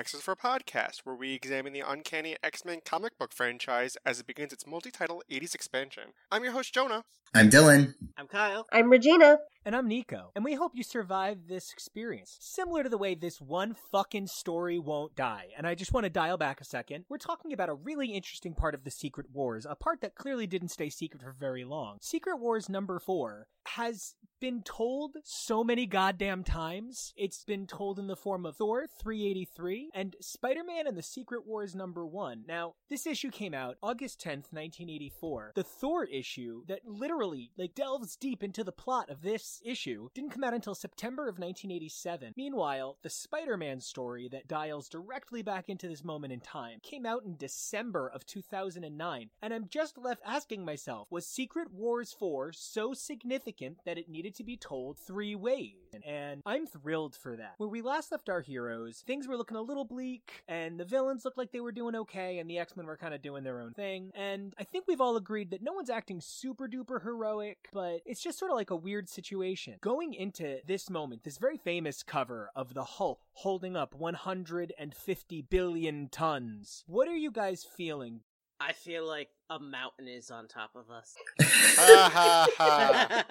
Uncanny X's for podcast, where we examine the Uncanny X-Men comic book franchise as it begins its multi-title 80s expansion. I'm your host Jonah. I'm Dylan. I'm Kyle. I'm Regina. And I'm Nico, and we hope you survive this experience. Similar to the way this one fucking story won't die. And I just want to dial back a second. We're talking about a really interesting part of the Secret Wars, a part that clearly didn't stay secret for very long. Secret Wars number four has been told so many goddamn times. It's been told in the form of Thor 383 and Spider Man and the Secret Wars number one. Now, this issue came out August 10th, 1984. The Thor issue that literally like delves deep into the plot of this issue didn't come out until September of 1987. Meanwhile, the Spider Man story that dials directly back into this moment in time came out in December of 2009. And I'm just left asking myself was Secret Wars 4 so significant that it needed to be told three ways? And I'm thrilled for that. When we last left our heroes, things were looking a little bleak, and the villains looked like they were doing okay, and the X Men were kind of doing their own thing. And I think we've all agreed that no one's acting super duper heroic, but it's just sort of like a weird situation. Going into this moment, this very famous cover of the Hulk holding up 150 billion tons, what are you guys feeling? I feel like a mountain is on top of us. Ha ha ha.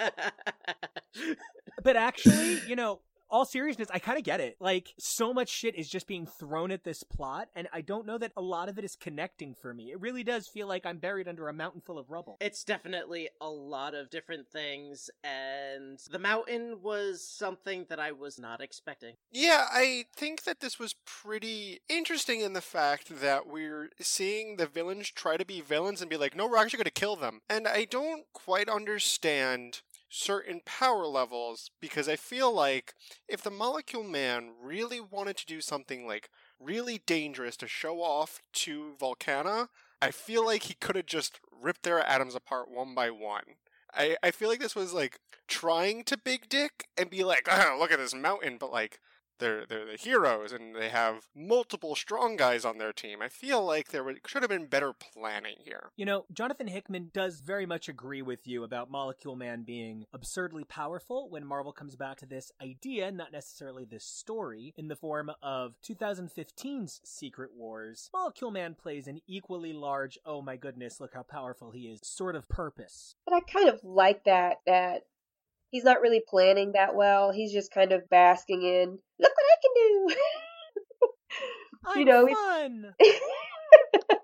But actually, you know, all seriousness, I kind of get it. Like, so much shit is just being thrown at this plot, and I don't know that a lot of it is connecting for me. It really does feel like I'm buried under a mountain full of rubble. it's definitely a lot of different things, and the mountain was something that I was not expecting. Yeah, I think that this was pretty interesting in the fact that we're seeing the villains try to be villains and be like, no, we're actually going to kill them. And I don't quite understand certain power levels because I feel like if the Molecule Man really wanted to do something like really dangerous to show off to Volcana, I feel like he could have just ripped their atoms apart one by one. I, I feel like this was like trying to big dick and be like, oh, look at this mountain, but like they're they're the heroes and they have multiple strong guys on their team. I feel like there would, should have been better planning here. You know, Jonathan Hickman does very much agree with you about Molecule Man being absurdly powerful when Marvel comes back to this idea, not necessarily this story, in the form of 2015's Secret Wars. Molecule Man plays an equally large, oh my goodness, look how powerful he is, sort of purpose. But I kind of like that that he's not really planning that well. He's just kind of basking in, look what I can do. I'm You know, fun!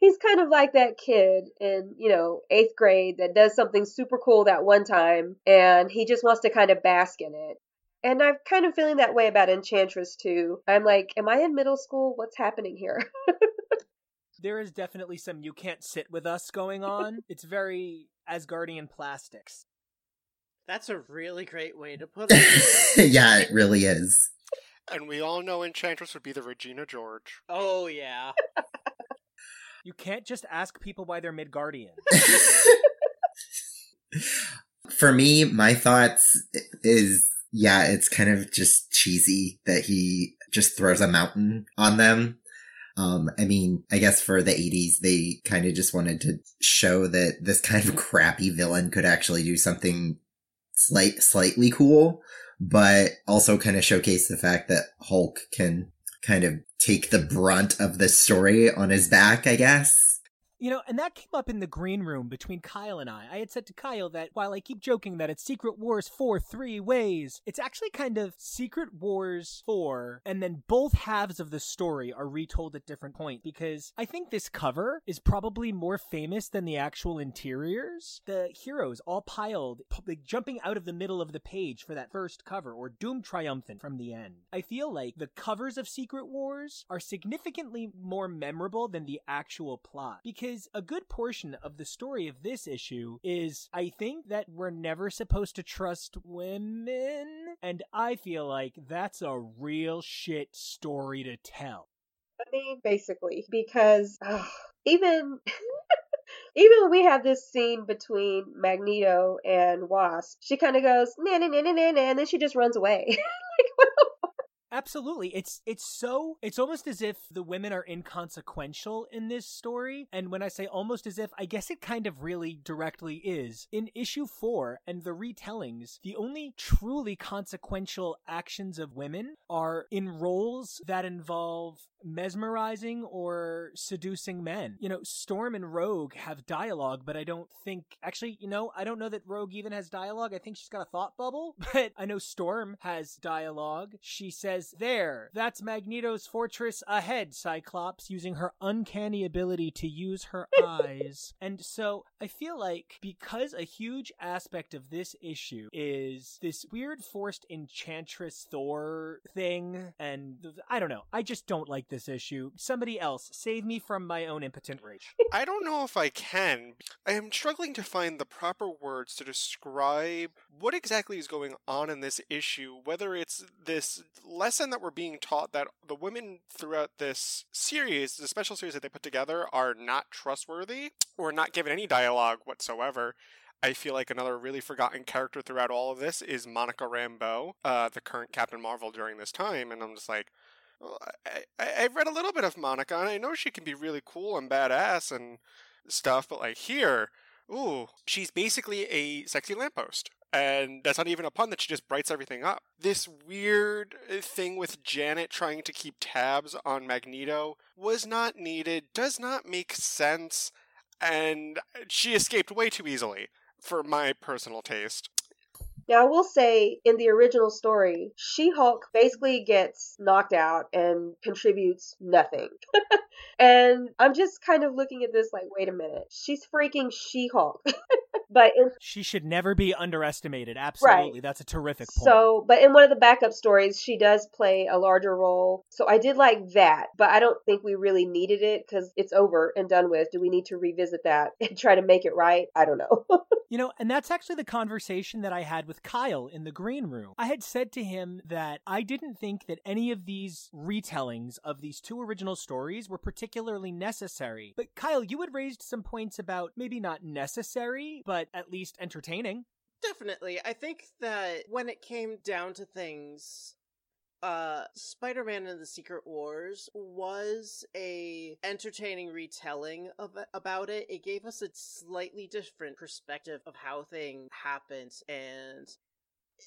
he's kind of like that kid in, you know, eighth grade that does something super cool that one time and he just wants to kind of bask in it. And I'm kind of feeling that way about Enchantress too. I'm like, am I in middle school? What's happening here? There is definitely some you can't sit with us going on. It's very Asgardian plastics. That's a really great way to put it. yeah, it really is. And we all know Enchantress would be the Regina George. oh, yeah. You can't just ask people why they're Midgardian. For me, my thoughts is yeah, it's kind of just cheesy that he just throws a mountain on them. Um, I mean, I guess for the 80s, they kind of just wanted to show that this kind of crappy villain could actually do something slight, slightly cool, but also kind of showcase the fact that Hulk can kind of take the brunt of the story on his back, I guess. You know, and that came up in the green room between Kyle and I. I had said to Kyle that while I keep joking that it's Secret Wars 4 three ways, it's actually kind of Secret Wars 4, and then both halves of the story are retold at different points because I think this cover is probably more famous than the actual interiors. The heroes all piled, like jumping out of the middle of the page for that first cover, or Doom Triumphant from the end. I feel like the covers of Secret Wars are significantly more memorable than the actual plot because because a good portion of the story of this issue is I think that we're never supposed to trust women, and I feel like that's a real shit story to tell. I mean, basically, because ugh, even. even when we have this scene between Magneto and Wasp, she kind of goes, na na na na na, and then she just runs away. like, what the Absolutely. It's it's so it's almost as if the women are inconsequential in this story. And when I say almost as if, I guess it kind of really directly is. In issue 4 and the retellings, the only truly consequential actions of women are in roles that involve mesmerizing or seducing men. You know, Storm and Rogue have dialogue, but I don't think actually, you know, I don't know that Rogue even has dialogue. I think she's got a thought bubble, but I know Storm has dialogue. She says, "There, that's Magneto's fortress ahead, Cyclops," using her uncanny ability to use her eyes. And so, I feel like because a huge aspect of this issue is this weird forced enchantress Thor thing and I don't know. I just don't like this issue. Somebody else, save me from my own impotent rage. I don't know if I can. I am struggling to find the proper words to describe what exactly is going on in this issue, whether it's this lesson that we're being taught that the women throughout this series, the special series that they put together, are not trustworthy or not given any dialogue whatsoever. I feel like another really forgotten character throughout all of this is Monica Rambeau, uh, the current Captain Marvel during this time, and I'm just like, I, I, I've read a little bit of Monica, and I know she can be really cool and badass and stuff, but like here, ooh, she's basically a sexy lamppost. And that's not even a pun that she just brights everything up. This weird uh, thing with Janet trying to keep tabs on Magneto was not needed, does not make sense, and she escaped way too easily for my personal taste. Now, I will say in the original story, She Hulk basically gets knocked out and contributes nothing. and I'm just kind of looking at this like, wait a minute, she's freaking She Hulk. but in, she should never be underestimated. Absolutely, right. that's a terrific point. So, but in one of the backup stories, she does play a larger role. So I did like that, but I don't think we really needed it because it's over and done with. Do we need to revisit that and try to make it right? I don't know. you know, and that's actually the conversation that I had with with Kyle in the green room. I had said to him that I didn't think that any of these retellings of these two original stories were particularly necessary. But Kyle, you had raised some points about maybe not necessary, but at least entertaining. Definitely. I think that when it came down to things, uh Spider-Man and the Secret Wars was a entertaining retelling of about it. It gave us a slightly different perspective of how things happened and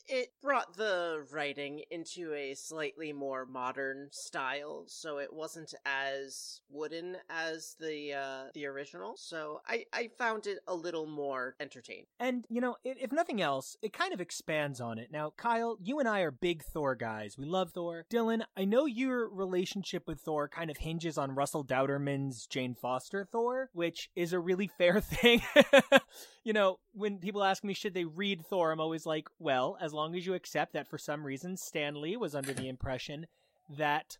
it brought the writing into a slightly more modern style, so it wasn't as wooden as the uh, the original. So I I found it a little more entertaining. And you know, if nothing else, it kind of expands on it. Now, Kyle, you and I are big Thor guys. We love Thor. Dylan, I know your relationship with Thor kind of hinges on Russell Dauterman's Jane Foster Thor, which is a really fair thing. you know, when people ask me should they read Thor, I'm always like, well, as long as you accept that for some reason Stan Lee was under the impression that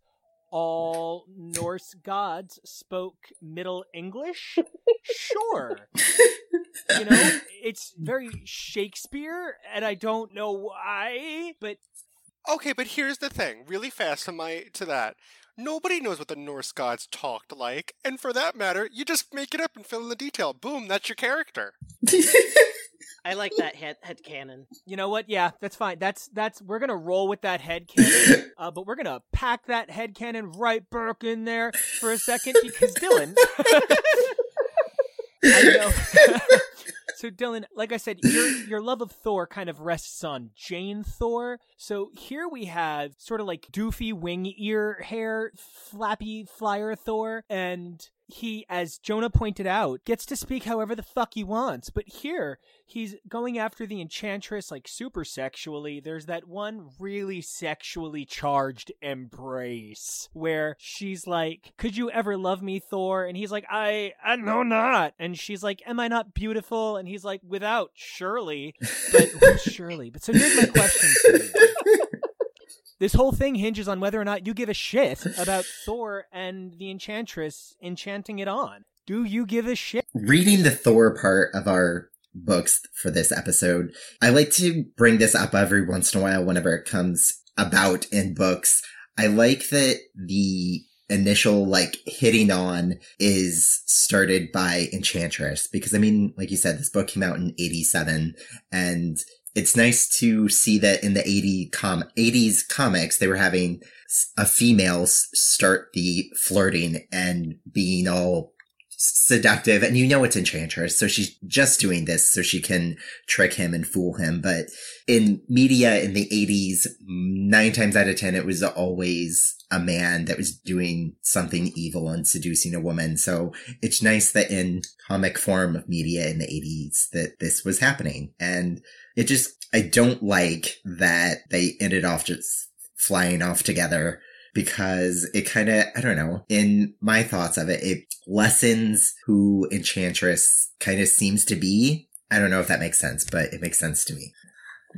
all Norse gods spoke Middle English, sure. you know, it's very Shakespeare, and I don't know why, but okay. But here's the thing, really fast to my to that. Nobody knows what the Norse gods talked like, and for that matter, you just make it up and fill in the detail. Boom, that's your character. I like that head head canon. You know what? Yeah, that's fine. That's that's we're gonna roll with that head canon, uh, but we're gonna pack that head cannon right back in there for a second because Dylan. I know. So Dylan, like I said, your your love of Thor kind of rests on Jane Thor. So here we have sort of like doofy wing ear hair, flappy flyer Thor, and he, as Jonah pointed out, gets to speak however the fuck he wants. But here, he's going after the Enchantress like super sexually. There's that one really sexually charged embrace where she's like, Could you ever love me, Thor? And he's like, I, I know not. And she's like, Am I not beautiful? And he's like, Without Shirley. But who's Shirley? But so here's my question for you. This whole thing hinges on whether or not you give a shit about Thor and the Enchantress enchanting it on. Do you give a shit? Reading the Thor part of our books for this episode, I like to bring this up every once in a while whenever it comes about in books. I like that the initial like hitting on is started by Enchantress because I mean, like you said, this book came out in 87 and it's nice to see that in the 80 com- 80s comics, they were having a female start the flirting and being all seductive and you know it's enchantress so she's just doing this so she can trick him and fool him but in media in the 80s nine times out of ten it was always a man that was doing something evil and seducing a woman so it's nice that in comic form of media in the 80s that this was happening and it just i don't like that they ended off just flying off together because it kind of, I don't know, in my thoughts of it, it lessens who Enchantress kind of seems to be. I don't know if that makes sense, but it makes sense to me.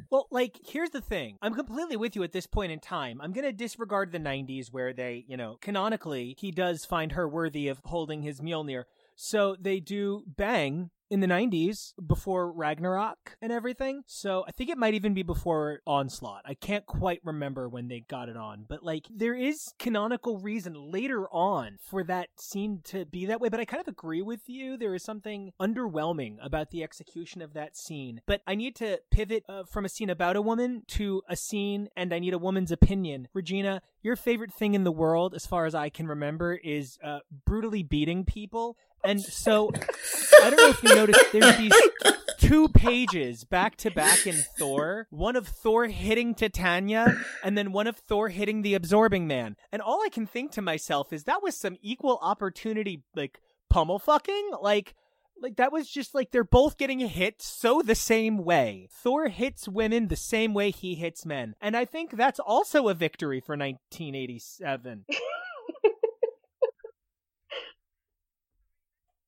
Well, like, here's the thing. I'm completely with you at this point in time. I'm going to disregard the 90s where they, you know, canonically, he does find her worthy of holding his Mjolnir. So they do bang in the 90s before Ragnarok and everything. So I think it might even be before Onslaught. I can't quite remember when they got it on, but like there is canonical reason later on for that scene to be that way. But I kind of agree with you. There is something underwhelming about the execution of that scene. But I need to pivot uh, from a scene about a woman to a scene, and I need a woman's opinion. Regina, your favorite thing in the world, as far as I can remember, is uh, brutally beating people. And so, I don't know if you noticed, there's these two pages back to back in Thor. One of Thor hitting Titania, and then one of Thor hitting the Absorbing Man. And all I can think to myself is that was some equal opportunity, like pummel fucking. Like, like that was just like they're both getting hit so the same way. Thor hits women the same way he hits men. And I think that's also a victory for 1987.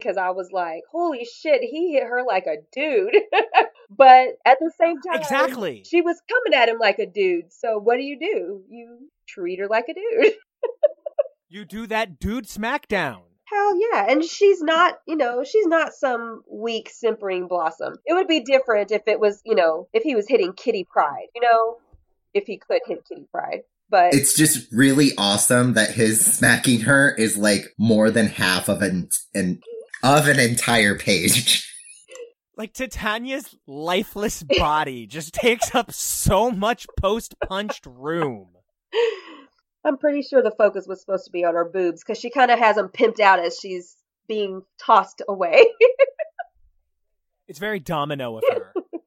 because I was like, holy shit, he hit her like a dude. but at the same time, exactly, she was coming at him like a dude. So what do you do? You treat her like a dude. you do that dude smackdown. Hell yeah. And she's not, you know, she's not some weak, simpering blossom. It would be different if it was, you know, if he was hitting Kitty Pryde, you know, if he could hit Kitty Pryde. But it's just really awesome that his smacking her is like more than half of an, an of an entire page. Like Titania's lifeless body just takes up so much post punched room. I'm pretty sure the focus was supposed to be on her boobs because she kind of has them pimped out as she's being tossed away. it's very domino of her.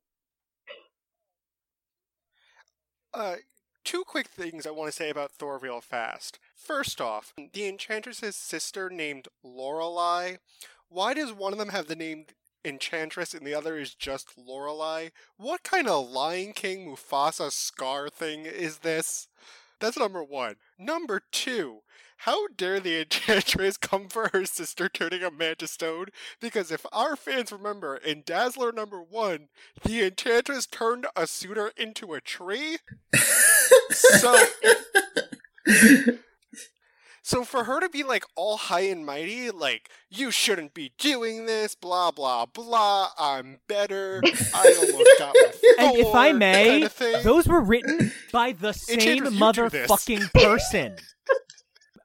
uh, two quick things I want to say about Thor real fast. First off, the Enchantress's sister named Lorelei why does one of them have the name Enchantress and the other is just Lorelei? What kind of Lion King Mufasa Scar thing is this? That's number one. Number two, how dare the Enchantress come for her sister turning a man to stone? Because if our fans remember, in Dazzler number one, the Enchantress turned a suitor into a tree. so. So for her to be like all high and mighty, like, you shouldn't be doing this, blah, blah, blah, I'm better, I almost got my And if I may, kind of those were written by the same motherfucking person.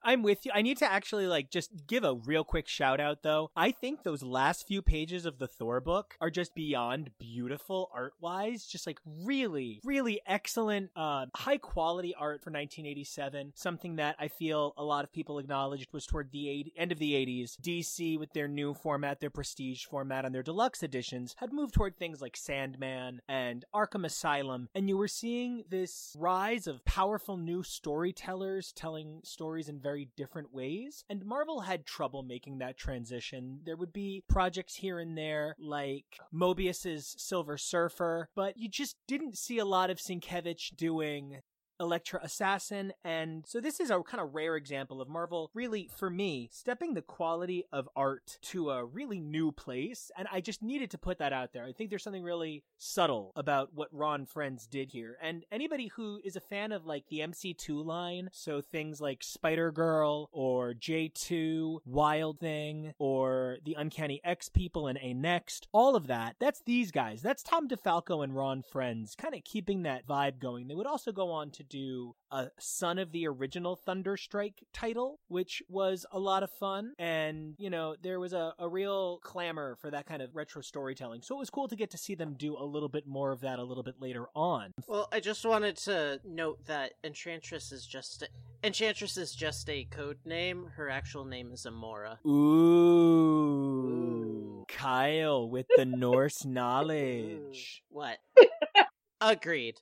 I'm with you. I need to actually like just give a real quick shout out though. I think those last few pages of the Thor book are just beyond beautiful art wise. Just like really, really excellent, uh, high quality art for 1987. Something that I feel a lot of people acknowledged was toward the eight, end of the 80s. DC with their new format, their prestige format, and their deluxe editions had moved toward things like Sandman and Arkham Asylum, and you were seeing this rise of powerful new storytellers telling stories in very very different ways. And Marvel had trouble making that transition. There would be projects here and there like Moebius's Silver Surfer, but you just didn't see a lot of Sienkiewicz doing Elektra Assassin. And so this is a kind of rare example of Marvel really, for me, stepping the quality of art to a really new place. And I just needed to put that out there. I think there's something really subtle about what Ron Frenz did here. And anybody who is a fan of like the MC2 line, so things like Spider Girl or J2, Wild Thing, or the Uncanny X People and A Next, all of that, that's these guys. That's Tom DeFalco and Ron Frenz kind of keeping that vibe going. They would also go on to do a son of the original Thunderstrike title, which was a lot of fun. And, you know, there was a, a real clamor for that kind of retro storytelling. So it was cool to get to see them do a little bit more of that a little bit later on. Well, I just wanted to note that Enchantress is just Enchantress is just a code name. Her actual name is Amora. Ooh. Ooh. Kyle with the Norse knowledge. What? Agreed.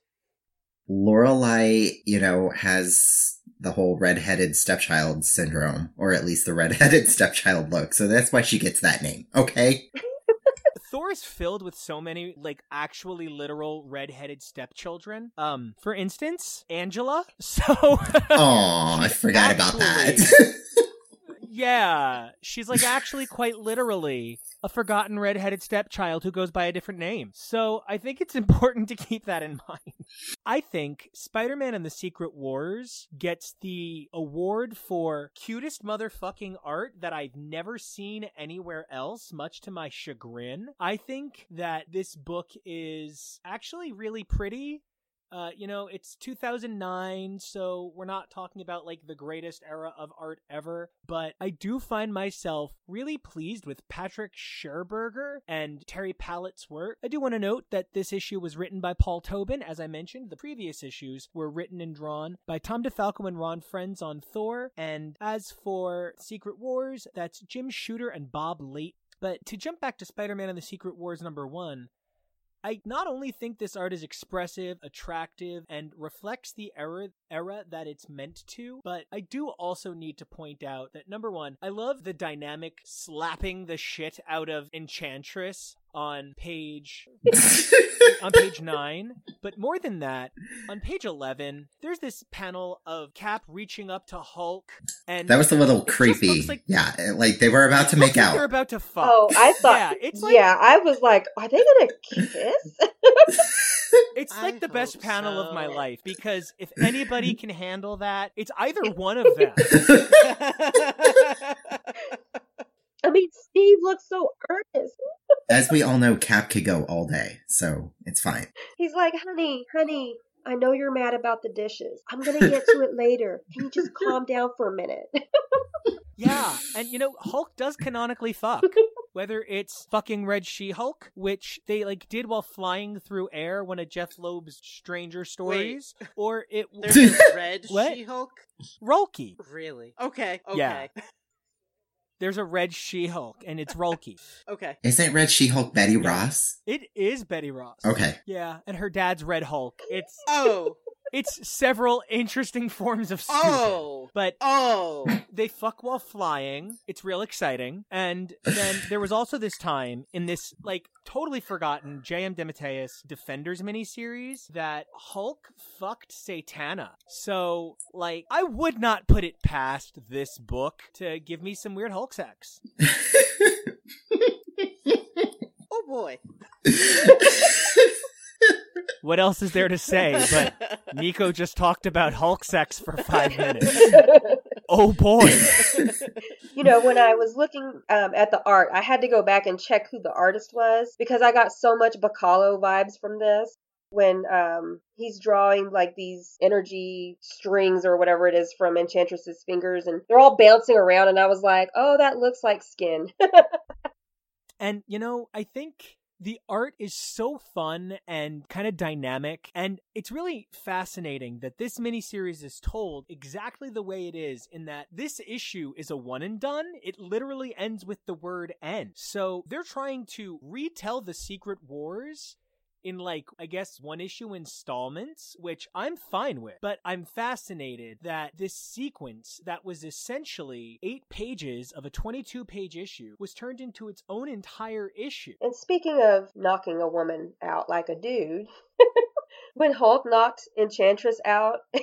Lorelei, you know, has the whole redheaded stepchild syndrome, or at least the redheaded stepchild look. So that's why she gets that name. Okay. Thor is filled with so many like actually literal redheaded stepchildren. Um, for instance, Angela. So Oh, I forgot about that. Yeah, she's like actually quite literally a forgotten redheaded stepchild who goes by a different name. So I think it's important to keep that in mind. I think Spider Man and the Secret Wars gets the award for cutest motherfucking art that I've never seen anywhere else, much to my chagrin. I think that this book is actually really pretty. Uh, you know, it's 2009, so we're not talking about like the greatest era of art ever, but I do find myself really pleased with Patrick Scherberger and Terry Pallot's work. I do want to note that this issue was written by Paul Tobin. As I mentioned, the previous issues were written and drawn by Tom DeFalco and Ron Frenz on Thor. And as for Secret Wars, that's Jim Shooter and Bob Layton. But to jump back to Spider Man and the Secret Wars number one, I not only think this art is expressive, attractive, and reflects the era era that it's meant to, but I do also need to point out that number one, I love the dynamic slapping the shit out of Enchantress on page on page 9 but more than that on page 11 there's this panel of cap reaching up to hulk and that was a little creepy. like- yeah, like they were about to make out like they're about to fuck Oh, I thought. yeah it's like yeah, I was like, are they gonna kiss? It's I like the best hope panel of my life because if anybody can handle that, it's either one of them. I mean, Steve looks so earnest. As we all know, Cap could go all day, so it's fine. He's like, honey, honey, I know you're mad about the dishes. I'm gonna get to it later. Can you just calm down for a minute? Yeah, and you know, Hulk does canonically fuck. Whether it's fucking Red She-Hulk, which they like did while flying through air, one of Jeph Loeb's Stranger Stories, or it There's a red She-Hulk. Rolky. Really? Okay. Okay. Yeah. There's a Red She-Hulk, and it's Rolky. Okay. Isn't Red She-Hulk Betty Ross? It is Betty Ross. Okay. Yeah, and her dad's Red Hulk. It's Oh. It's several interesting forms of stupid. Oh. But Oh. they fuck while flying. It's real exciting. And then there was also this time in this like totally forgotten J.M. DeMatteis Defenders miniseries that Hulk fucked Satana. So like I would not put it past this book to give me some weird Hulk sex. Oh boy. What else is there to say? But Nico just talked about Hulk sex for five minutes. Oh boy. you know, when I was looking um, at the art, I had to go back and check who the artist was because I got so much Bachalo vibes from this. When um, he's drawing like these energy strings or whatever it is from Enchantress's fingers, and they're all bouncing around, and I was like, "Oh, that looks like skin." And you know, I think the art is so fun and kind of dynamic, and it's really fascinating that this miniseries is told exactly the way it is. In that this issue is a one and done. It literally ends with the word "end." So they're trying to retell the Secret Wars in like I guess one issue installments, which I'm fine with. But I'm fascinated that this sequence that was essentially 8 pages of a 22 page issue was turned into its own entire issue. And speaking of knocking a woman out like a dude, when Hulk knocked Enchantress out, and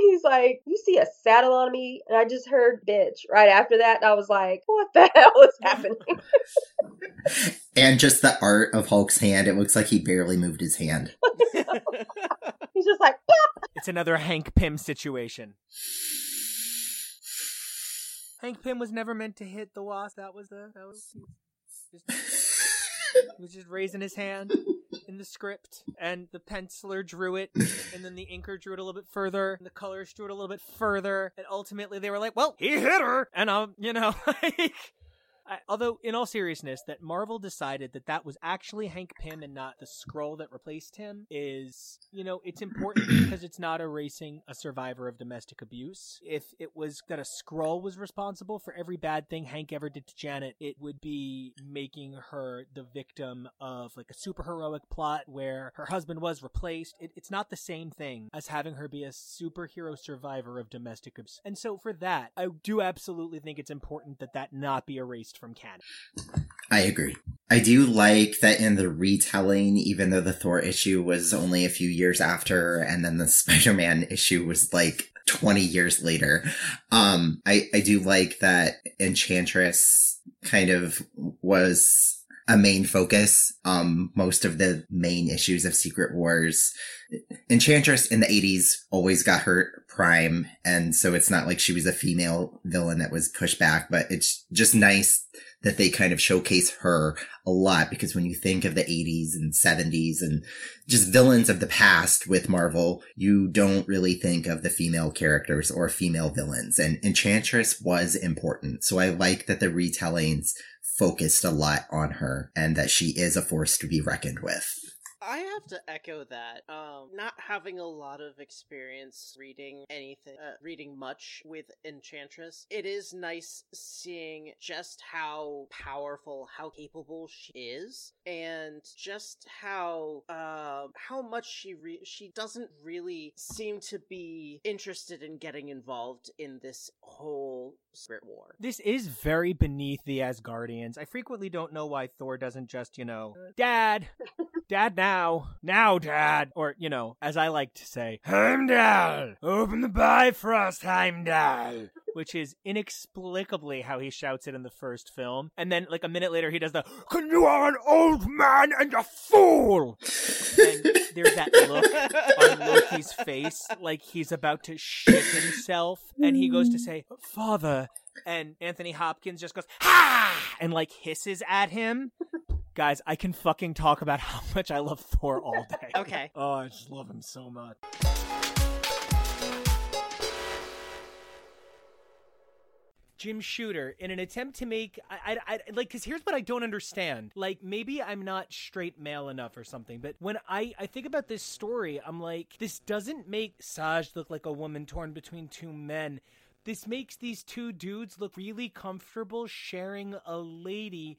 he's like, "You see a saddle on me?" And I just heard "bitch" right after that. And I was like, "What the hell is happening?" and just the art of Hulk's hand, it looks like he barely moved his hand. he's just like, Pop! it's another Hank Pym situation. Hank Pym was never meant to hit the wasp. That was the that was just, he was just raising his hand in the script, and the penciler drew it, and then the inker drew it a little bit further, and the colors drew it a little bit further, and ultimately they were like, "Well, he hit her," and um, you know, like I, although, in all seriousness, that Marvel decided that that was actually Hank Pym and not the Skrull that replaced him is, you know, it's important because it's not erasing a survivor of domestic abuse. If it was that a Skrull was responsible for every bad thing Hank ever did to Janet, it would be making her the victim of like a superheroic plot where her husband was replaced. It, it's not the same thing as having her be a superhero survivor of domestic abuse. And so, for that, I do absolutely think it's important that that not be erased from canon. I agree. I do like that in the retelling, even though the Thor issue was only a few years after, and then the Spider-Man issue was like 20 years later. Um, I, I do like that Enchantress kind of was a main focus. Um, most of the main issues of Secret Wars. Enchantress in the 80s always got her prime, and so it's not like she was a female villain that was pushed back, but it's just nice that they kind of showcase her a lot because when you think of the 80s and 70s and just villains of the past with Marvel, you don't really think of the female characters or female villains. And Enchantress was important. So I like that the retellings focused a lot on her and that she is a force to be reckoned with. I have to echo that. Um, not having a lot of experience reading anything, uh, reading much with Enchantress, it is nice seeing just how powerful, how capable she is, and just how uh, how much she re- she doesn't really seem to be interested in getting involved in this whole Spirit War. This is very beneath the Asgardians. I frequently don't know why Thor doesn't just, you know, Dad, Dad now, now, Dad, or you know, as I like to say, Heimdall, open the Bifrost, Heimdall. Which is inexplicably how he shouts it in the first film. And then, like, a minute later, he does the, Can You are an old man and a fool! and there's that look on Loki's face, like he's about to shit himself. And he goes to say, Father. And Anthony Hopkins just goes, Ha! And, like, hisses at him. Guys, I can fucking talk about how much I love Thor all day. Okay. Oh, I just love him so much. Jim Shooter, in an attempt to make, I, I, I like, because here's what I don't understand. Like, maybe I'm not straight male enough or something, but when I, I think about this story, I'm like, this doesn't make Saj look like a woman torn between two men. This makes these two dudes look really comfortable sharing a lady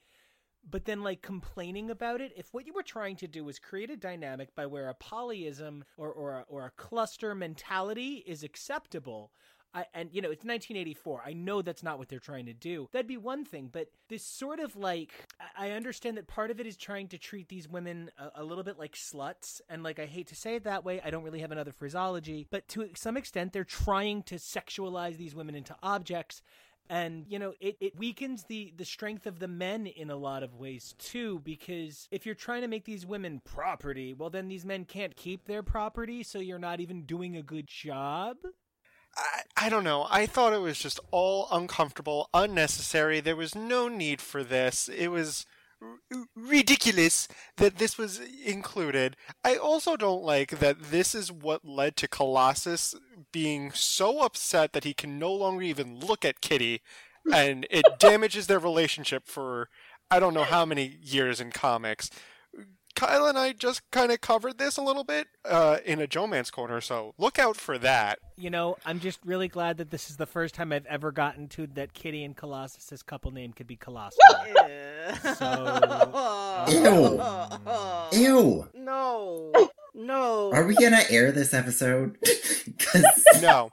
but then like complaining about it if what you were trying to do was create a dynamic by where a polyism or or a, or a cluster mentality is acceptable I, and you know it's 1984 i know that's not what they're trying to do. That'd be one thing but this sort of like i understand that part of it is trying to treat these women a, a little bit like sluts and like i hate to say it that way i don't really have another phraseology but to some extent they're trying to sexualize these women into objects and you know it, it weakens the the strength of the men in a lot of ways too because if you're trying to make these women property well then these men can't keep their property so you're not even doing a good job I, I don't know. I thought it was just all uncomfortable, unnecessary. There was no need for this. It was r- ridiculous that this was included. I also don't like that this is what led to Colossus being so upset that he can no longer even look at Kitty, and it damages their relationship for I don't know how many years in comics. Kyle and I just kind of covered this a little bit uh, in a Joe Man's Corner, so look out for that. You know, I'm just really glad that this is the first time I've ever gotten to that Kitty and Colossus's couple name could be Colossus. Ew. Ew. No. No. Are we gonna air this episode? 'Cause- No.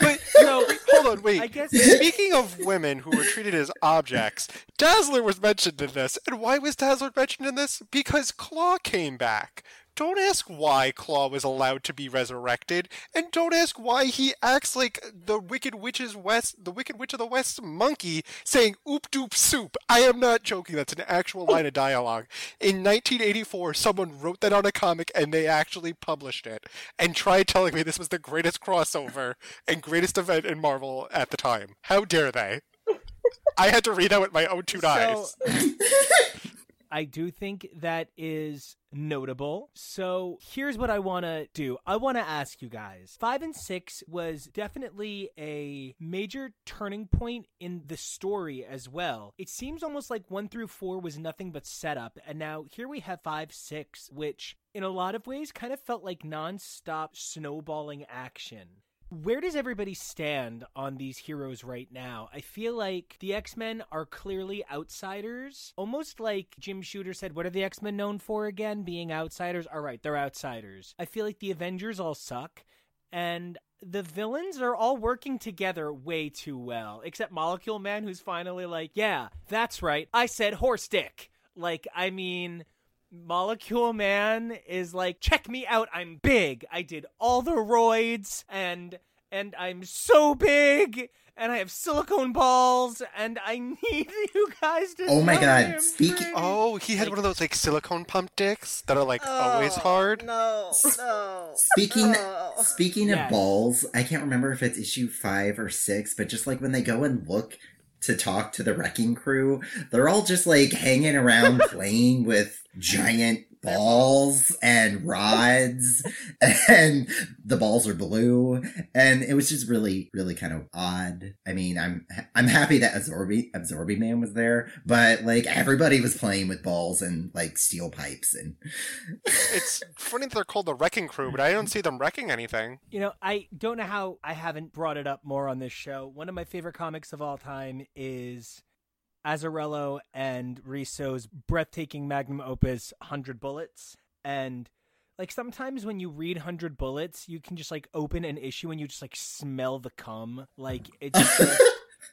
But, no, hold on, wait. I guess- Speaking of women who were treated as objects, Dazzler was mentioned in this. And why was Dazzler mentioned in this? Because Claw came back. Don't ask why Claw was allowed to be resurrected, and don't ask why he acts like the Wicked Witch's West, the Wicked Witch of the West's monkey, saying "oop doop soup." I am not joking. That's an actual line of dialogue. In 1984, someone wrote that on a comic, and they actually published it, and tried telling me this was the greatest crossover and greatest event in Marvel at the time. How dare they? I had to read out with my own two eyes. I do think that is notable. So here's what I want to do. I want to ask you guys. Five and six was definitely a major turning point in the story as well. It seems almost like one through four was nothing but setup. And now here we have five, six, which in a lot of ways kind of felt like nonstop snowballing action where does everybody stand on these heroes right now? I feel like the X Men are clearly outsiders. Almost like Jim Shooter said, what are the X Men known for again? Being outsiders? All right, they're outsiders. I feel like the Avengers all suck. And the villains are all working together way too well, except Molecule Man, who's finally like, yeah, that's right. I said horse dick. Like, I mean, Molecule Man is like, check me out, I'm big. I did all the roids and and I'm so big and I have silicone balls and I need you guys to Oh my God, I'm speak- Oh, he had Like- one of those like silicone pump dicks that are like always Oh, hard. No, no. Speaking Oh. speaking Yes. of balls, I can't remember if it's issue five or six, but just like when they go and look to talk to the wrecking crew, they're all just like hanging around playing with giant balls and rods and the balls are blue and it was just really really kind of odd i mean i'm i'm happy that absorbi absorbi man was there but like everybody was playing with balls and like steel pipes and It's funny that they're called the Wrecking Crew, but I don't see them wrecking anything. You know, I don't know how I haven't brought it up more on this show. One of my favorite comics of all time is Azzarello and Risso's breathtaking magnum opus, 100 Bullets. And, like, sometimes when you read 100 Bullets, you can just, like, open an issue and you just, like, smell the cum. Like, it's just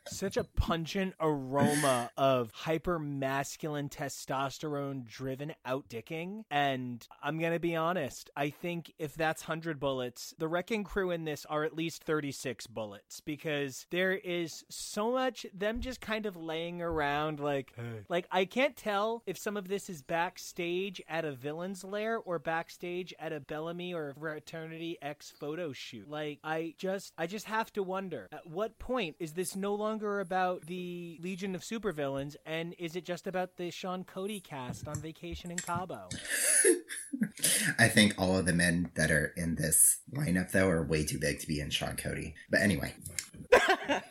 such a pungent aroma of hyper masculine testosterone driven outdicking and i'm gonna be honest i think if that's 100 bullets the wrecking crew in this are at least 36 bullets because there is so much them just kind of laying around like like i can't tell if some of this is backstage at a villain's lair or backstage at a Bel Ami or fraternity x photo shoot. Like i just i just have to wonder at what point is this no longer about the Legion of Supervillains, and is it just about the Sean Cody cast on vacation in Cabo? I think all of the men that are in this lineup, though, are way too big to be in Sean Cody. But anyway,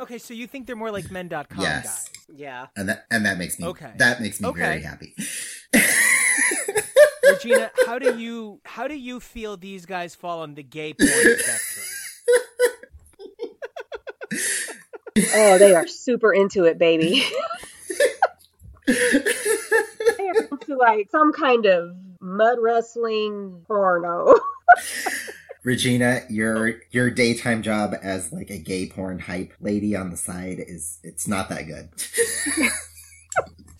Okay, so you think they're more like men.com Yes. guys. Yeah. and that and that makes me Okay. that makes me Okay. very happy. Regina, how do you how do you feel these guys fall on the gay porn spectrum? Oh, they are super into it, baby. they are into like some kind of mud wrestling porno. Regina, your your daytime job as like a gay porn hype lady on the side is it's not that good.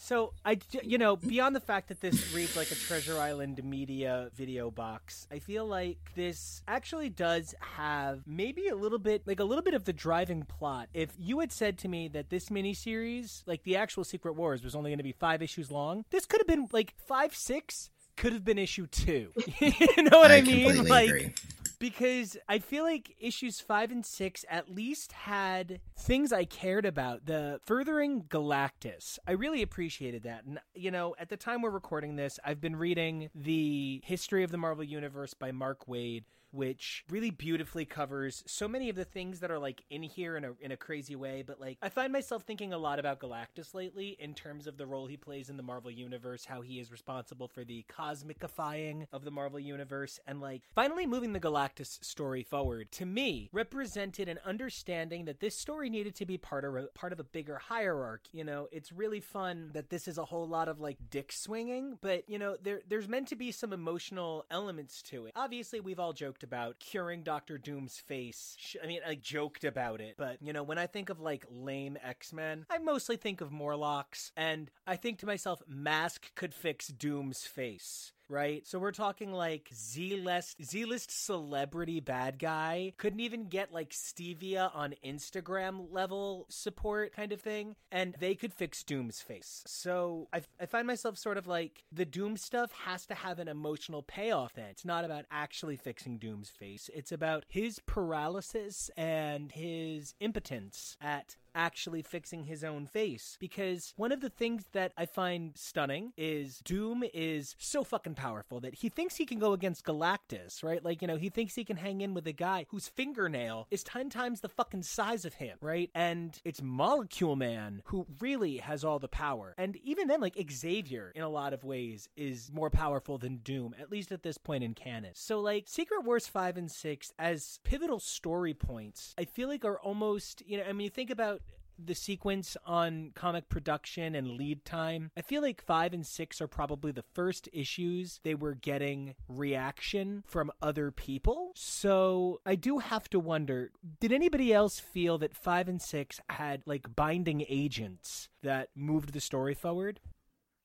So I, you know, beyond the fact that this reads like a Treasure Island media video box, I feel like this actually does have maybe a little bit, like a little bit of the driving plot. If you had said to me that this miniseries, like the actual Secret Wars, was only going to be five issues long, this could have been like five, six. Could have been issue two. you know what I, mean? Like, agree. Because I feel like issues five and six at least had things I cared about. The furthering Galactus, I really appreciated that. And, you know, at the time we're recording this, I've been reading the History of the Marvel Universe by Mark Waid. Which really beautifully covers so many of the things that are like in here in a in a crazy way. But like I find myself thinking a lot about Galactus lately in terms of the role he plays in the Marvel universe, how he is responsible for the cosmicifying of the Marvel universe, and like finally moving the Galactus story forward to me represented an understanding that this story needed to be part of a part of a bigger hierarchy. You know, it's really fun that this is a whole lot of like dick swinging, but you know, there there's meant to be some emotional elements to it. Obviously, we've all joked about curing Doctor Doom's face. I mean, I joked about it, but you know, when I think of like lame X-Men, I mostly think of Morlocks, and I think to myself, Masque could fix Doom's face right? So we're talking like Z-list Z-list celebrity bad guy couldn't even get like Stevia on Instagram level support kind of thing, and they could fix Doom's face. So I, I find myself sort of like the Doom stuff has to have an emotional payoff. Then it's not about actually fixing Doom's face; it's about his paralysis and his impotence at actually fixing his own face. Because one of the things that I find stunning is Doom is so fucking powerful that he thinks he can go against Galactus, right? Like, you know, he thinks he can hang in with a guy whose fingernail is 10 times the fucking size of him, right? And it's Molecule Man who really has all the power. And even then, like, Xavier, in a lot of ways, is more powerful than Doom, at least at this point in canon. So, like, Secret Wars 5 and 6 as pivotal story points, I feel like are almost, you know, I mean, you think about the sequence on comic production and lead time, I feel like five and six are probably the first issues they were getting reaction from other people. So I do have to wonder did anybody else feel that five and six had like binding agents that moved the story forward?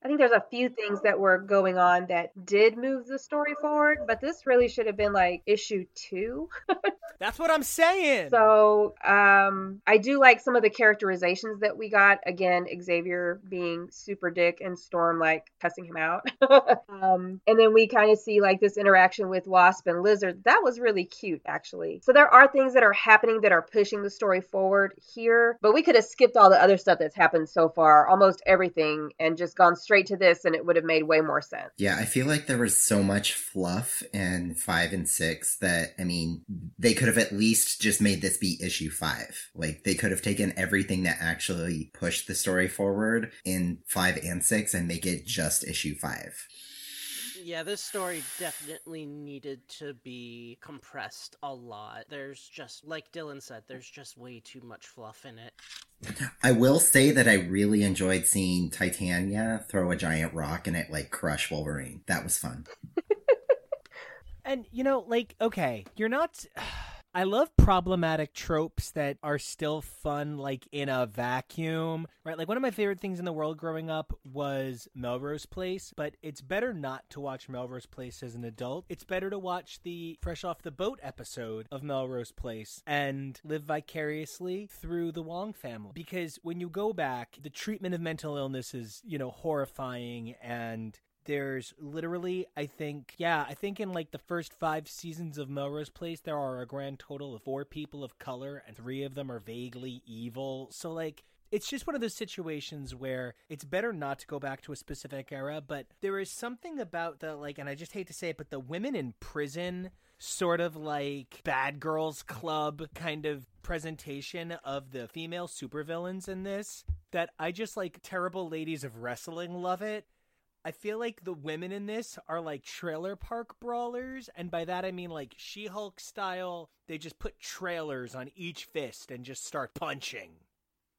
I think there's a few things that were going on that did move the story forward, but this really should have been like issue two. That's what I'm saying. So um, I do like some of the characterizations that we got. Again, Xavier being super dick and Storm like cussing him out. um, and then we kind of see like this interaction with Wasp and Lizard. That was really cute, actually. So there are things that are happening that are pushing the story forward here, but we could have skipped all the other stuff that's happened so far, almost everything, and just gone straight to this, and it would have made way more sense. Yeah, I feel like there was so much fluff in five and six that, I mean, they could have at least just made this be issue five. Like, they could have taken everything that actually pushed the story forward in five and six and make it just issue five. Yeah, this story definitely needed to be compressed a lot. There's just, like Dylan said, there's just way too much fluff in it. I will say that I really enjoyed seeing Titania throw a giant rock and it like crush Wolverine. That was fun. and you know, like, okay, you're not. I love problematic tropes that are still fun, like in a vacuum, right? Like one of my favorite things in the world growing up was Melrose Place, but it's better not to watch Melrose Place as an adult. It's better to watch the Fresh Off the Boat episode of Melrose Place and live vicariously through the Wong family. Because when you go back, the treatment of mental illness is, you know, horrifying and there's literally, I think, yeah, I think in like the first five seasons of Melrose Place, there are a grand total of four people of color, and three of them are vaguely evil. So, like, it's just one of those situations where it's better not to go back to a specific era, but there is something about the, like, and I just hate to say it, but the women in prison sort of like bad girls club kind of presentation of the female supervillains in this that I just like terrible ladies of wrestling love it I feel like the women in this are like trailer park brawlers, and by that I mean like She Hulk style. They just put trailers on each fist and just start punching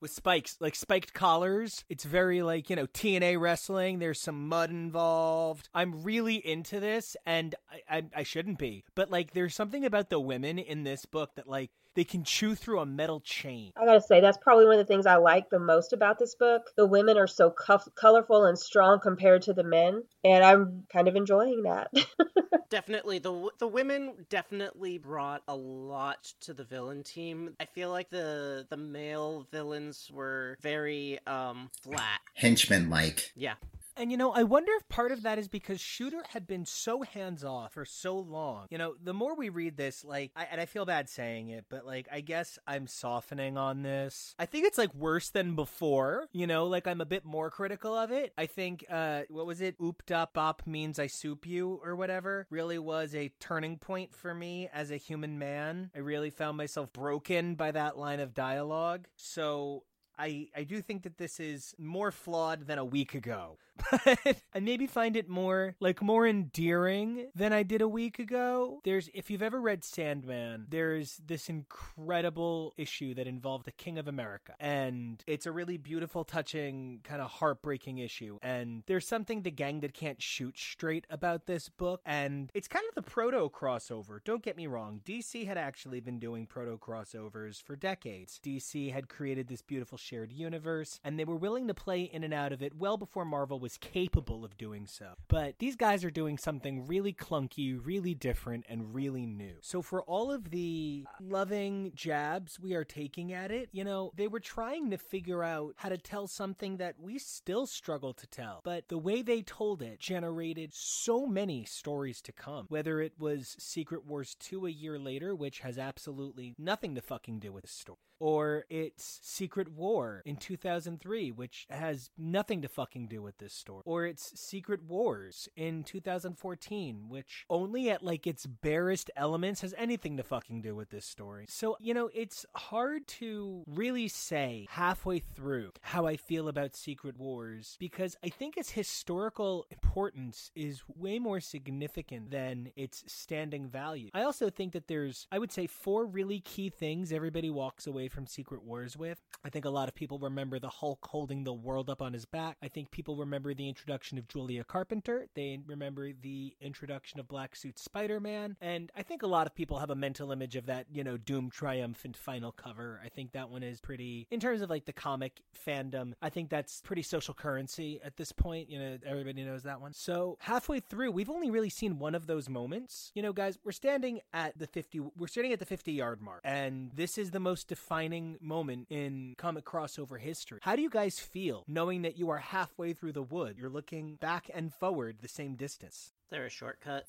with spikes, like spiked collars. It's very like, you know, TNA wrestling. There's some mud involved. I'm really into this, and I, I, I shouldn't be, but like, there's something about the women in this book that like they can chew through a metal chain. I gotta say, that's probably one of the things I like the most about this book. The women are so cuff- colorful and strong compared to the men, and I'm kind of enjoying that. definitely the the women definitely brought a lot to the villain team. I feel like the the male villains were very um flat. Henchman like. Yeah. And you know, I wonder if part of that is because Shooter had been so hands off for so long. You know, the more we read this, like, I, and I feel bad saying it, but like, I guess I'm softening on this. I think it's like worse than before. You know, like I'm a bit more critical of it. I think, uh, what was it? Ooped up bop means I soup you or whatever. Really was a turning point for me as a human man. I really found myself broken by that line of dialogue. So I, I do think that this is more flawed than a week ago. But I maybe find it more like more endearing than I did a week ago. There's if you've ever read Sandman, there's this incredible issue that involved the King of America. And it's a really beautiful, touching, kind of heartbreaking issue. And there's something the gang that can't shoot straight about this book. And it's kind of the proto crossover. Don't get me wrong. DC had actually been doing proto crossovers for decades. DC had created this beautiful shared universe, and they were willing to play in and out of it well before Marvel was capable of doing so. But these guys are doing something really clunky, really different, and really new. So for all of the loving jabs we are taking at it, you know, they were trying to figure out how to tell something that we still struggle to tell. But the way they told it generated so many stories to come. Whether it was Secret Wars 2 a year later, which has absolutely nothing to fucking do with the story or it's Secret War in 2003, which has nothing to fucking do with this story, or it's Secret Wars in 2014, which only at like its barest elements has anything to fucking do with this story. So, you know, it's hard to really say halfway through how I feel about Secret Wars because I think its historical importance is way more significant than its standing value. I also think that there's, I would say, four really key things everybody walks away from Secret Wars with. I think a lot of people remember the Hulk holding the world up on his back. I think people remember the introduction of Julia Carpenter. They remember the introduction of Black Suit Spider Man. And I think a lot of people have a mental image of that, you know, Doom triumphant final cover. I think that one is pretty, in terms of like the comic fandom, I think that's pretty social currency at this point. You know, everybody knows that one. So halfway through, we've only really seen one of those moments. You know, guys, we're standing at the 50, we're standing at the 50 yard mark. And this is the most defining moment in comic crossover history. How do you guys feel knowing that you are halfway through the wood? You're looking back and forward the same distance. There a shortcut?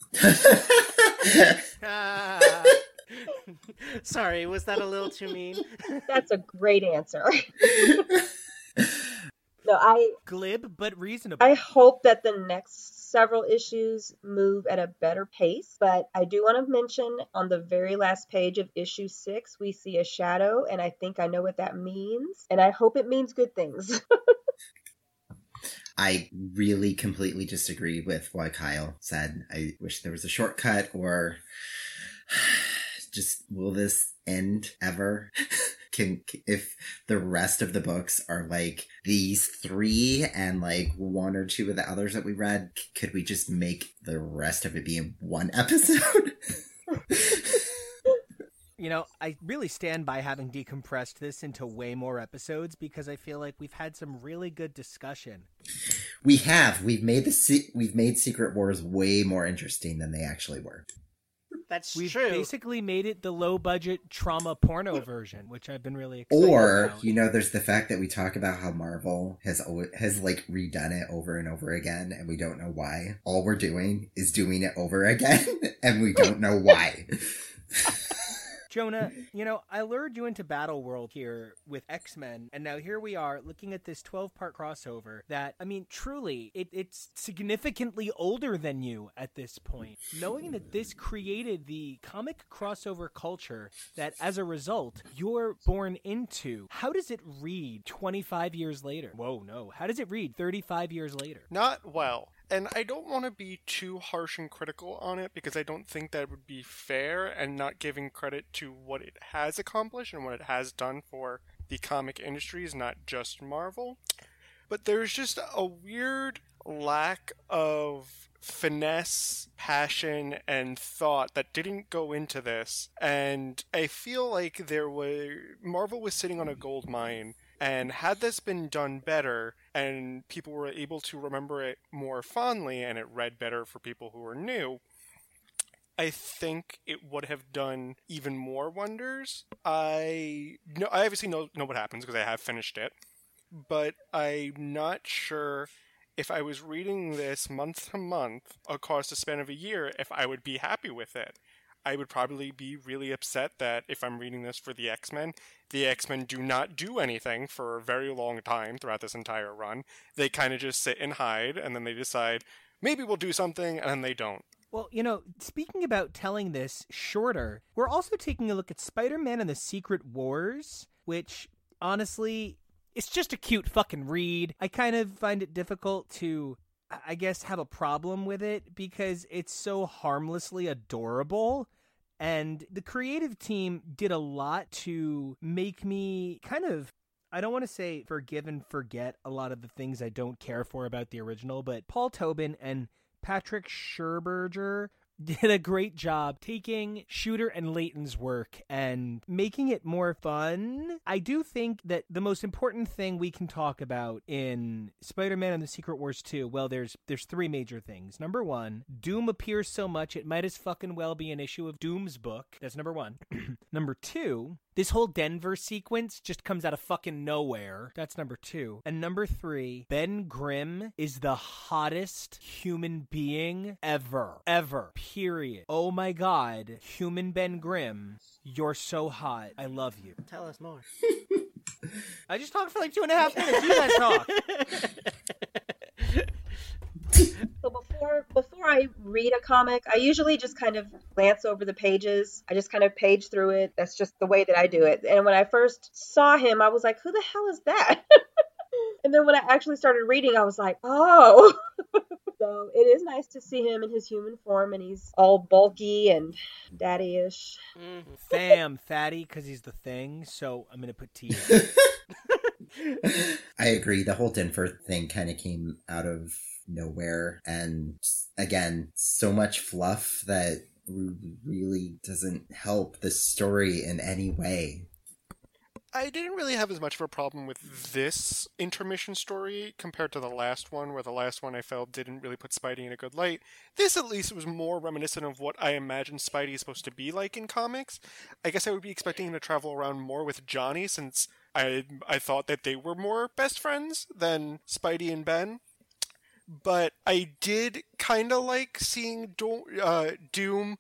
Ah. Sorry, was that a little too mean? That's a great answer. no, I glib but reasonable. I hope that the next several issues move at a better pace, but I do want to mention on the very last page of issue 6 we see a shadow and I think I know what that means and I hope it means good things. I really completely disagree with what Kyle said. I wish there was a shortcut or just will this end ever? Can if the rest of the books are like these three and like one or two of the others that we read, could we just make the rest of it be in one episode? You know, I really stand by having decompressed this into way more episodes because I feel like we've had some really good discussion. We have. We've made the se- we've made Secret Wars way more interesting than they actually were. That's We've true. basically made it the low budget trauma porno version, which I've been really excited Or about. you know, there's the fact that we talk about how Marvel has always, has like redone it over and over again, and we don't know why. All we're doing is doing it over again, and we don't know why. Jonah, you know, I lured you into Battle World here with X Men, and now here we are looking at this 12 part crossover that, I mean, truly, it, it's significantly older than you at this point. Knowing that this created the comic crossover culture that, as a result, you're born into, how does it read 25 years later? Whoa, no. How does it read 35 years later? Not well. And I don't want to be too harsh and critical on it because I don't think that would be fair and not giving credit to what it has accomplished and what it has done for the comic industry is not just Marvel. But there's just a weird lack of finesse, passion, and thought that didn't go into this. And I feel like there were Marvel was sitting on a gold mine and had this been done better and people were able to remember it more fondly and it read better for people who were new, I think it would have done even more wonders. I know I obviously know know what happens because I have finished it, but I'm not sure if I was reading this month to month across the span of a year, if I would be happy with it. I would probably be really upset that if I'm reading this for the X Men, the X Men do not do anything for a very long time throughout this entire run. They kind of just sit and hide, and then they decide, maybe we'll do something, and then they don't. Well, you know, speaking about telling this shorter, we're also taking a look at Spider Man and the Secret Wars, which honestly, it's just a cute fucking read. I kind of find it difficult to I guess, have a problem with it because it's so harmlessly adorable. And the creative team did a lot to make me kind of I don't want to say forgive and forget a lot of the things I don't care for about the original, but Paul Tobin and Patrick Scherberger did a great job taking Shooter and Layton's work and making it more fun. I do think that the most important thing we can talk about in Spider-Man and the Secret Wars 2, well there's there's three major things. Number 1, Doom appears so much it might as fucking well be an issue of Doom's book. That's number 1. number 2, this whole Denver sequence just comes out of fucking nowhere. That's number two. And number three, Ben Grimm is the hottest human being ever. Ever. Period. Oh my god. Human Ben Grimm, you're so hot. I love you. Tell us more. I just talked for like two and a half minutes. You guys talk. So before before I read a comic, I usually just kind of glance over the pages. I just kind of page through it. That's just the way that I do it. And when I first saw him, I was like, "Who the hell is that?" and then when I actually started reading, I was like, "Oh." so it is nice to see him in his human form, and he's all bulky and daddy-ish. Mm-hmm. Fam, fatty, because he's the thing. So I'm gonna put T. I agree. The whole Denver thing kind of came out of nowhere. And again, so much fluff that really doesn't help the story in any way. I didn't really have as much of a problem with this intermission story compared to the last one, where the last one I felt didn't really put Spidey in a good light. This, at least, was more reminiscent of what I imagine Spidey is supposed to be like in comics. I guess I would be expecting him to travel around more with Johnny, since I I thought that they were more best friends than Spidey and Ben but I did kind of like seeing Do- uh, Doom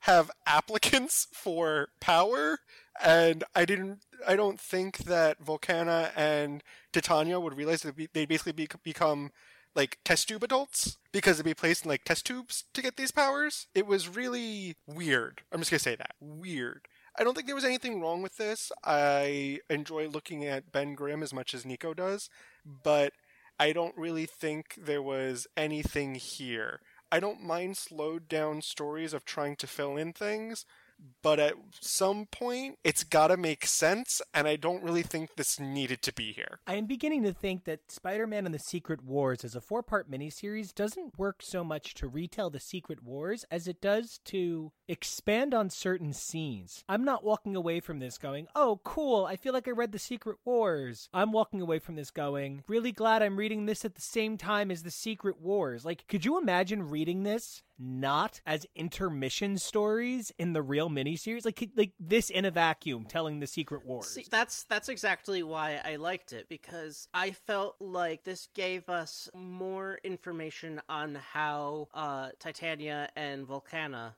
have applicants for power, and I didn't. I don't think that Volcana and Titania would realize that they'd basically be- become like test tube adults because they'd be placed in like test tubes to get these powers. It was really weird. I'm just gonna say that weird. I don't think there was anything wrong with this. I enjoy looking at Ben Grimm as much as Nico does, but I don't really think there was anything here. I don't mind slowed down stories of trying to fill in things, but at some point it's got to make sense and i don't really think this needed to be here. I am beginning to think that spider-man and the secret wars as a four-part miniseries doesn't work so much to retell the secret wars as it does to expand on certain scenes. I'm not walking away from this going oh cool i feel like i read the secret wars. I'm walking away from this going really glad i'm reading this at the same time as the secret wars. Like could you imagine reading this not as intermission stories in the real miniseries? Like like this in a vacuum telling the secret wars. See, that's that's exactly why i liked it because i felt like this gave us more information on how uh titania and volcana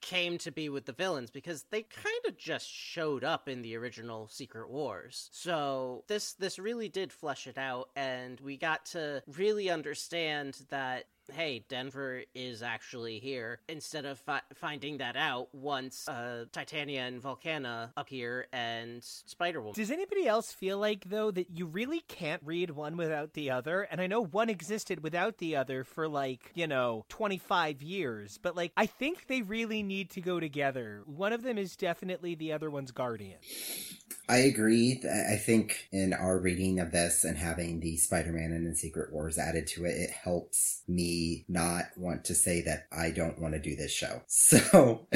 came to be with the villains because they kind of just showed up in the original Secret Wars. So this this really did flesh it out and we got to really understand that hey, Denver is actually here, instead of fi- finding that out once uh, Titania and Volcana appear and Spider Woman. Does anybody else feel like, though, that you really can't read one without the other? And I know one existed without the other for like, you know, 25 years, but like, I think they really need to go together. One of them is definitely the other one's guardian. I agree. I think in our reading of this and having the Spider-Man and the Secret Wars added to it, it helps me not want to say that I don't want to do this show. So,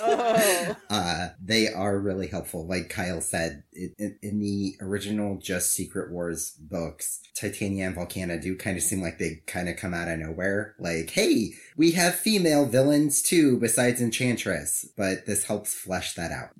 oh. uh, they are really helpful. Like Kyle said, it, in, in the original Just Secret Wars books, Titania and Volcana do kind of seem like they kind of come out of nowhere. Like, hey, we have female villains too, besides Enchantress. But this helps flesh that out.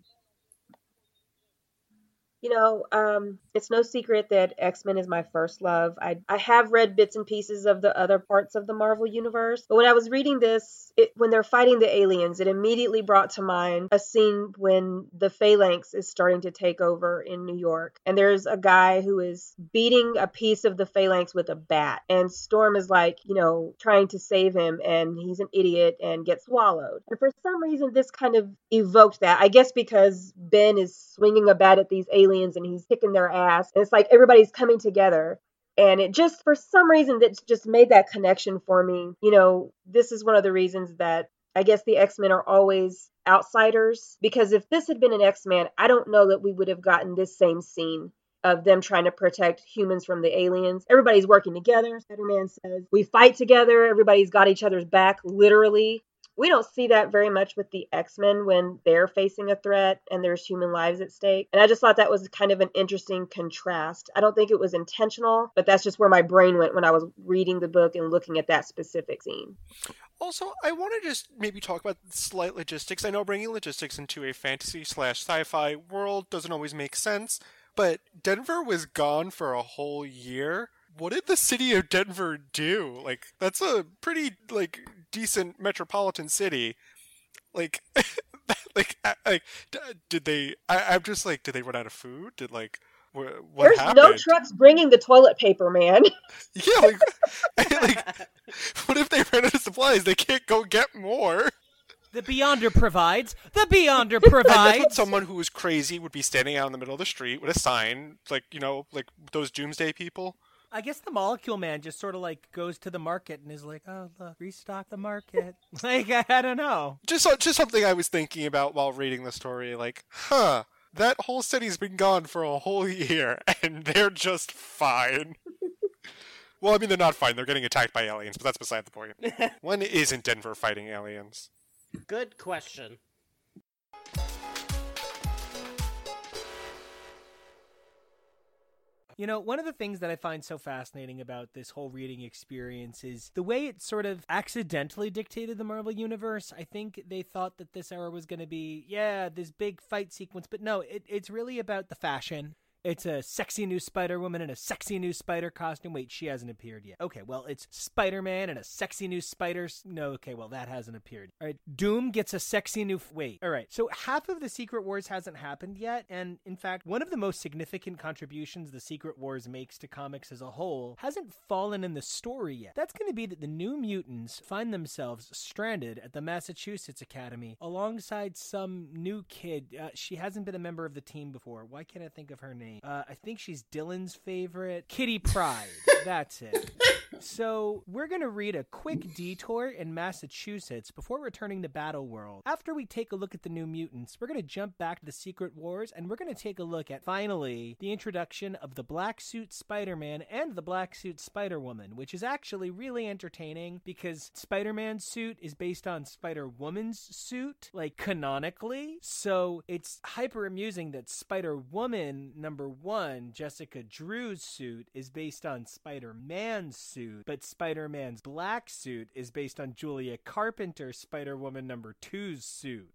You know, um, it's no secret that X Men is my first love. I I have read bits and pieces of the other parts of the Marvel universe, but when I was reading this, it, when they're fighting the aliens, it immediately brought to mind a scene when the Phalanx is starting to take over in New York, and there's a guy who is beating a piece of the Phalanx with a bat, and Storm is like, you know, trying to save him, and he's an idiot and gets swallowed. And for some reason, this kind of evoked that. I guess because Ben is swinging a bat at these aliens aliens and he's kicking their ass. And it's like everybody's coming together. And it just, for some reason, that just made that connection for me. You know, this is one of the reasons that I guess the X Men are always outsiders. Because if this had been an X Man, I don't know that we would have gotten this same scene of them trying to protect humans from the aliens. Everybody's working together. Spider Man says, We fight together. Everybody's got each other's back, literally we don't see that very much with the X-Men when they're facing a threat and there's human lives at stake. And I just thought that was kind of an interesting contrast. I don't think it was intentional, but that's just where my brain went when I was reading the book and looking at that specific scene. Also, I want to just maybe talk about slight logistics. I know bringing logistics into a fantasy slash sci-fi world doesn't always make sense, but Denver was gone for a whole year what did the city of Denver do? Like that's a pretty like decent metropolitan city. Like like like did they I, am just like did they run out of food? Did like what, There's happened? no trucks bringing the toilet paper, man. yeah, like, like what if they ran out of supplies? They can't go get more. The Beyonder provides. The Beyonder provides. someone who is crazy would be standing out in the middle of the street with a sign, like you know, like those doomsday people. I guess the molecule man just sort of like goes to the market and is like, "Oh, look, restock the market." like I, I don't know. Just uh, just something I was thinking about while reading the story. Like, huh, that whole city's been gone for a whole year, and they're just fine. well, I mean, they're not fine. They're getting attacked by aliens, but that's beside the point. when isn't Denver fighting aliens? Good question. You know, one of the things that I find so fascinating about this whole reading experience is the way it sort of accidentally dictated the Marvel Universe. I think they thought that this era was going to be, yeah, this big fight sequence, but no, it, it's really about the fashion it's a sexy new Spider Woman in a sexy new Spider costume. Wait, she hasn't appeared yet. Okay, well, it's Spider Man and a sexy new Spider. No, okay, well, that hasn't appeared. All right, Doom gets a sexy new. F- Wait, all right. So half of the Secret Wars hasn't happened yet. And in fact, one of the most significant contributions the Secret Wars makes to comics as a whole hasn't fallen in the story yet. That's going to be that the New Mutants find themselves stranded at the Massachusetts Academy alongside some new kid. Uh, she hasn't been a member of the team before. Why can't I think of her name? Uh, I think she's Dylan's favorite. Kitty Pryde. That's it. So, we're going to read a quick detour in Massachusetts before returning to Battle World. After we take a look at the New Mutants, we're going to jump back to the Secret Wars and we're going to take a look at finally the introduction of the Black Suit Spider Man and the Black Suit Spider Woman, which is actually really entertaining because Spider Man's suit is based on Spider Woman's suit, like canonically. So, it's hyper amusing that Spider Woman number one, Jessica Drew's suit, is based on Spider Man's suit, but Spider Man's black suit is based on Julia Carpenter's Spider Woman number two's suit.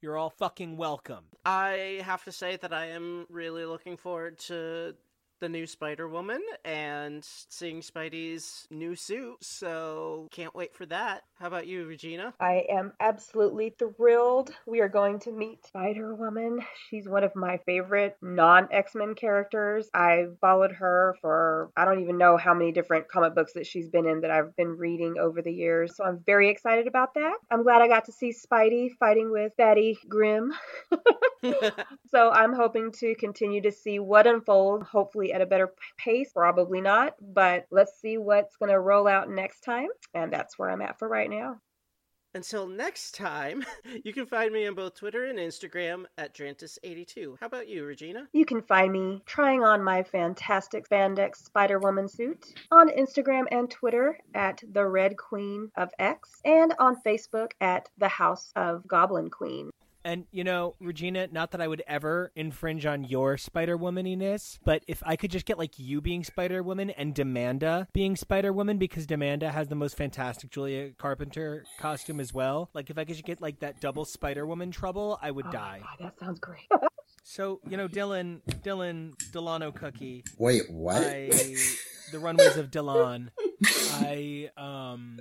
You're all fucking welcome. I have to say that I am really looking forward to the new Spider Woman and seeing Spidey's new suit, so can't wait for that. How about you, Regina? I am absolutely thrilled. We are going to meet Spider Woman. She's one of my favorite non X Men characters. I've followed her for I don't even know how many different comic books that she's been in that I've been reading over the years, so I'm very excited about that. I'm glad I got to see Spidey fighting with Betty Grimm. so I'm hoping to continue to see what unfolds, hopefully at a better pace. Probably not, but let's see what's going to roll out next time. And that's where I'm at for right now. Until next time, you can find me on both Twitter and Instagram at Drantis82. How about you, Regina? You can find me trying on my fantastic spandex Spider Woman suit on Instagram and Twitter at The Red Queen of X and on Facebook at The House of Goblin Queen. And you know, Regina, not that I would ever infringe on your Spider Womaniness, but if I could just get like you being Spider Woman and Demanda being Spider Woman because Demanda has the most fantastic Julia Carpenter costume as well. Like if I could just get like that double Spider Woman trouble, I would oh die. God, that sounds great. So you know, Dylan, Dylan, Delano Cookie. Wait, what? I, the runways of Dylan. I um.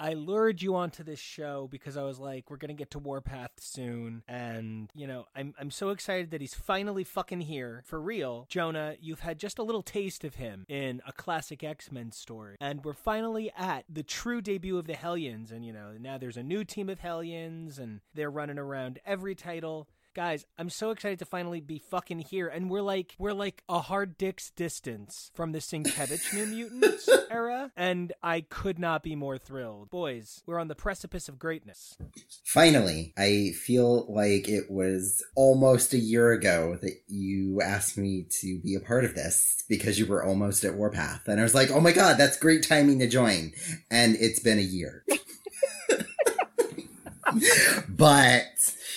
I lured you onto this show because I was like, we're gonna get to Warpath soon, and you know, I'm I'm so excited that he's finally fucking here for real. Jonah, you've had just a little taste of him in a classic X Men story, and we're finally at the true debut of the Hellions, and you know, now there's a new team of Hellions, and they're running around every title guys i'm so excited to finally be fucking here and we're like we're like a hard dick's distance from the Sienkiewicz new mutants era and i could not be more thrilled boys we're on the precipice of greatness Finally, I feel like it was almost a year ago that you asked me to be a part of this because you were almost at Warpath. And I was like, oh my god, that's great timing to join. And it's been a year. but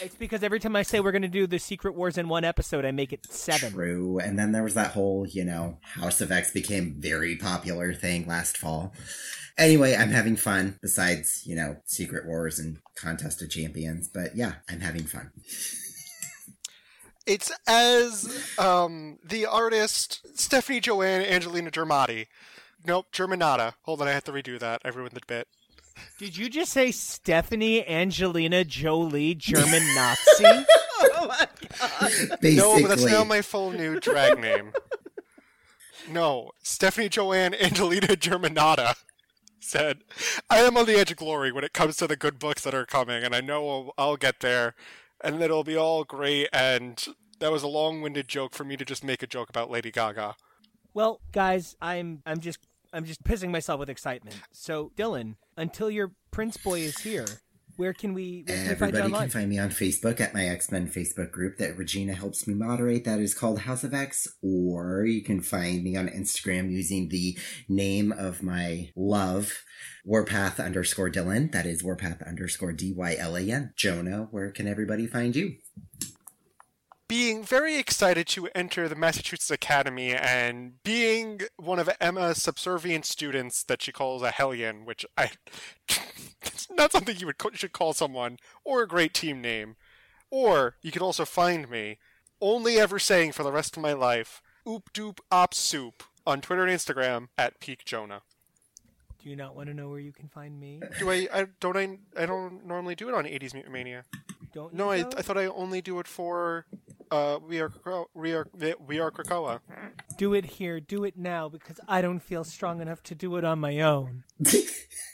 it's because every time i say we're going to do the secret wars in one episode i make it seven True. And then there was that whole, you know, House of X became very popular thing last fall. Anyway, I'm having fun besides, you know, Secret Wars and Contest of Champions. But yeah, I'm having fun. It's as um, the artist Stefani Joanne Angelina Germati. Nope, Germanotta. Hold on, I have to redo that. I ruined the bit. Did you just say stephanie angelina jolie german nazi oh my god. Basically. No, but that's now my full new drag name. No, Stefani Joanne Angelina Germanotta said, I am on the edge of glory when it comes to the good books that are coming, and I know I'll, I'll get there, and it'll be all great, and that was a long-winded joke for me to just make a joke about Lady Gaga. Well, guys, I'm I'm just I'm just pissing myself with excitement. So, Dylan, until your Prince Boy is here, where can we, where can find Everybody online? can find me on Facebook at my X Men Facebook group that Regina helps me moderate. That is called House of X. Or you can find me on Instagram using the name of my love, Warpath underscore Dylan. That is Warpath underscore D Y L A N. Jonah, where can everybody find you? Being very excited to enter the Massachusetts Academy and being one of Emma's subservient students that she calls a hellion, which I it's not something you would should call someone or a great team name. Or you could also find me only ever saying for the rest of my life, oop doop op soup on Twitter and Instagram at Peak Jonah. Do you not want to know where you can find me? Do I, I don't I I don't normally do it on 80s Mutant Mania. Don't No, I. I thought I only do it for uh we are Krakoa- we are we are Krakoa. do it here, do it now, because I don't feel strong enough to do it on my own.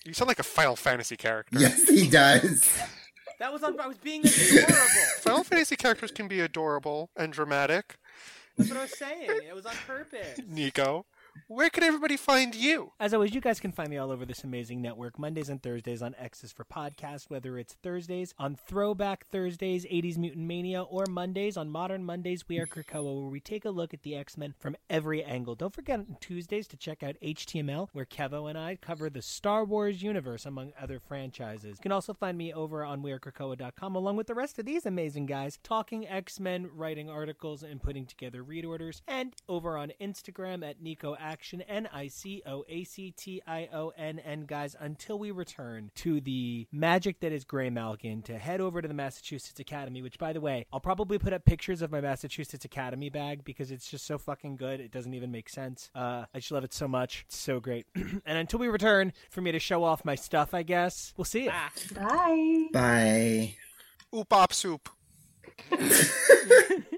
You sound like a Final Fantasy character. yes, he does. That was on. I was being adorable. Final Fantasy characters can be adorable and dramatic. That's what I was saying. It was on purpose. Nico, where can everybody find you? As always, you guys can find me all over this amazing network. Mondays and Thursdays on X's for podcast, whether it's Thursdays on Throwback Thursdays, 80s Mutant Mania, or Mondays on Modern Mondays, We Are Krakoa, where we take a look at the X Men from every angle. Don't forget on Tuesdays to check out HTML, where Kevo and I cover the Star Wars universe, among other franchises. You can also find me over on WeAreKrakoa.com, along with the rest of these amazing guys, talking X Men, writing articles, and putting together read orders, and over on Instagram at Nico Action, N I C O A C T I O N N. Guys, until we return to the magic that is Gray Malkin, to head over to the Massachusetts Academy, which, by the way, I'll probably put up pictures of my Massachusetts Academy bag because it's just so fucking good. It doesn't even make sense. Uh, I just love it so much. It's so great. and until we return, for me to show off my stuff, I guess, we'll see you. Bye. Bye. Oop op soup.